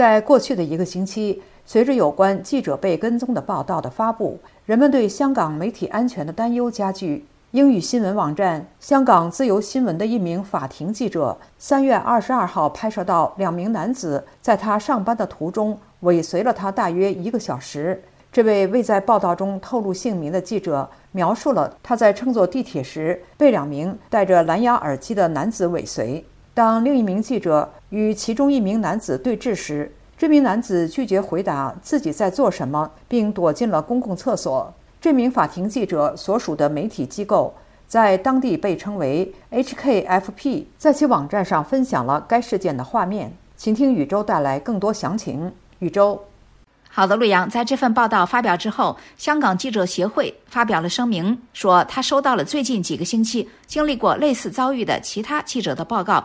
在过去的一个星期，随着有关记者被跟踪的报道的发布，人们对香港媒体安全的担忧加剧。英语新闻网站《香港自由新闻》的一名法庭记者，三月二十二号拍摄到两名男子在他上班的途中尾随了他大约一个小时。这位未在报道中透露姓名的记者描述了他在乘坐地铁时被两名戴着蓝牙耳机的男子尾随。当另一名记者与其中一名男子对峙时，这名男子拒绝回答自己在做什么，并躲进了公共厕所。这名法庭记者所属的媒体机构在当地被称为 HKFP，在其网站上分享了该事件的画面。请听宇宙带来更多详情。宇宙，好的，陆阳，在这份报道发表之后，香港记者协会发表了声明，说他收到了最近几个星期经历过类似遭遇的其他记者的报告。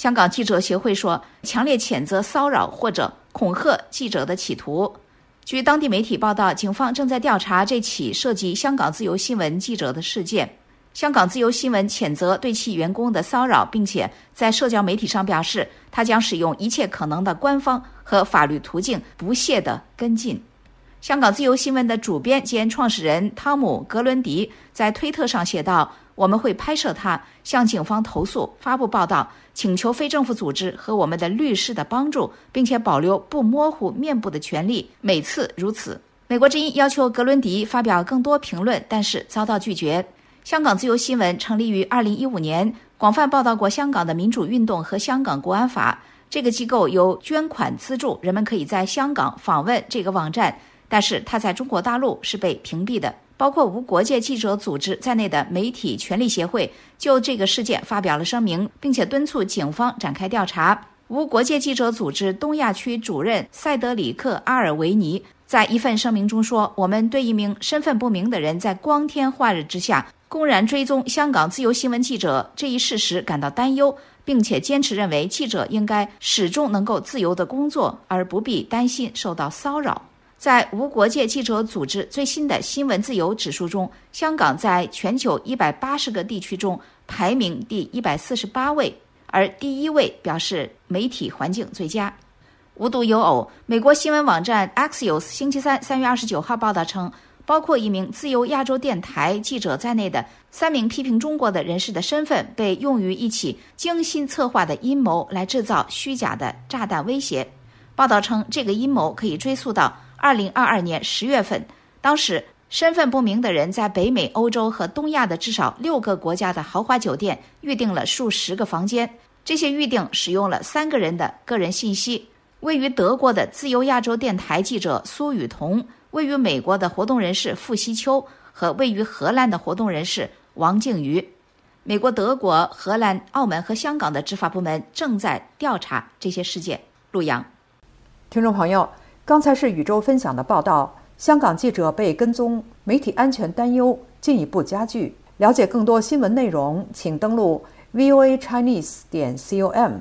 香港记者协会说，强烈谴责骚扰或者恐吓记者的企图。据当地媒体报道，警方正在调查这起涉及香港自由新闻记者的事件。香港自由新闻谴责对其员工的骚扰，并且在社交媒体上表示，他将使用一切可能的官方和法律途径不懈地跟进。香港自由新闻的主编兼创始人汤姆·格伦迪在推特上写道。我们会拍摄他，向警方投诉，发布报道，请求非政府组织和我们的律师的帮助，并且保留不模糊面部的权利。每次如此。美国之音要求格伦迪发表更多评论，但是遭到拒绝。香港自由新闻成立于2015年，广泛报道过香港的民主运动和香港国安法。这个机构由捐款资助，人们可以在香港访问这个网站，但是它在中国大陆是被屏蔽的。包括无国界记者组织在内的媒体权利协会就这个事件发表了声明，并且敦促警方展开调查。无国界记者组织东亚区主任塞德里克·阿尔维尼在一份声明中说：“我们对一名身份不明的人在光天化日之下公然追踪香港自由新闻记者这一事实感到担忧，并且坚持认为记者应该始终能够自由地工作，而不必担心受到骚扰。”在无国界记者组织最新的新闻自由指数中，香港在全球一百八十个地区中排名第一百四十八位，而第一位表示媒体环境最佳。无独有偶，美国新闻网站 Axios 星期三三月二十九号报道称，包括一名自由亚洲电台记者在内的三名批评中国的人士的身份被用于一起精心策划的阴谋来制造虚假的炸弹威胁。报道称，这个阴谋可以追溯到。二零二二年十月份，当时身份不明的人在北美、欧洲和东亚的至少六个国家的豪华酒店预订了数十个房间。这些预订使用了三个人的个人信息：位于德国的自由亚洲电台记者苏雨桐，位于美国的活动人士傅西秋和位于荷兰的活动人士王静瑜。美国、德国、荷兰、澳门和香港的执法部门正在调查这些事件。陆阳，听众朋友。刚才是宇宙分享的报道，香港记者被跟踪，媒体安全担忧进一步加剧。了解更多新闻内容，请登录 voa chinese 点 com。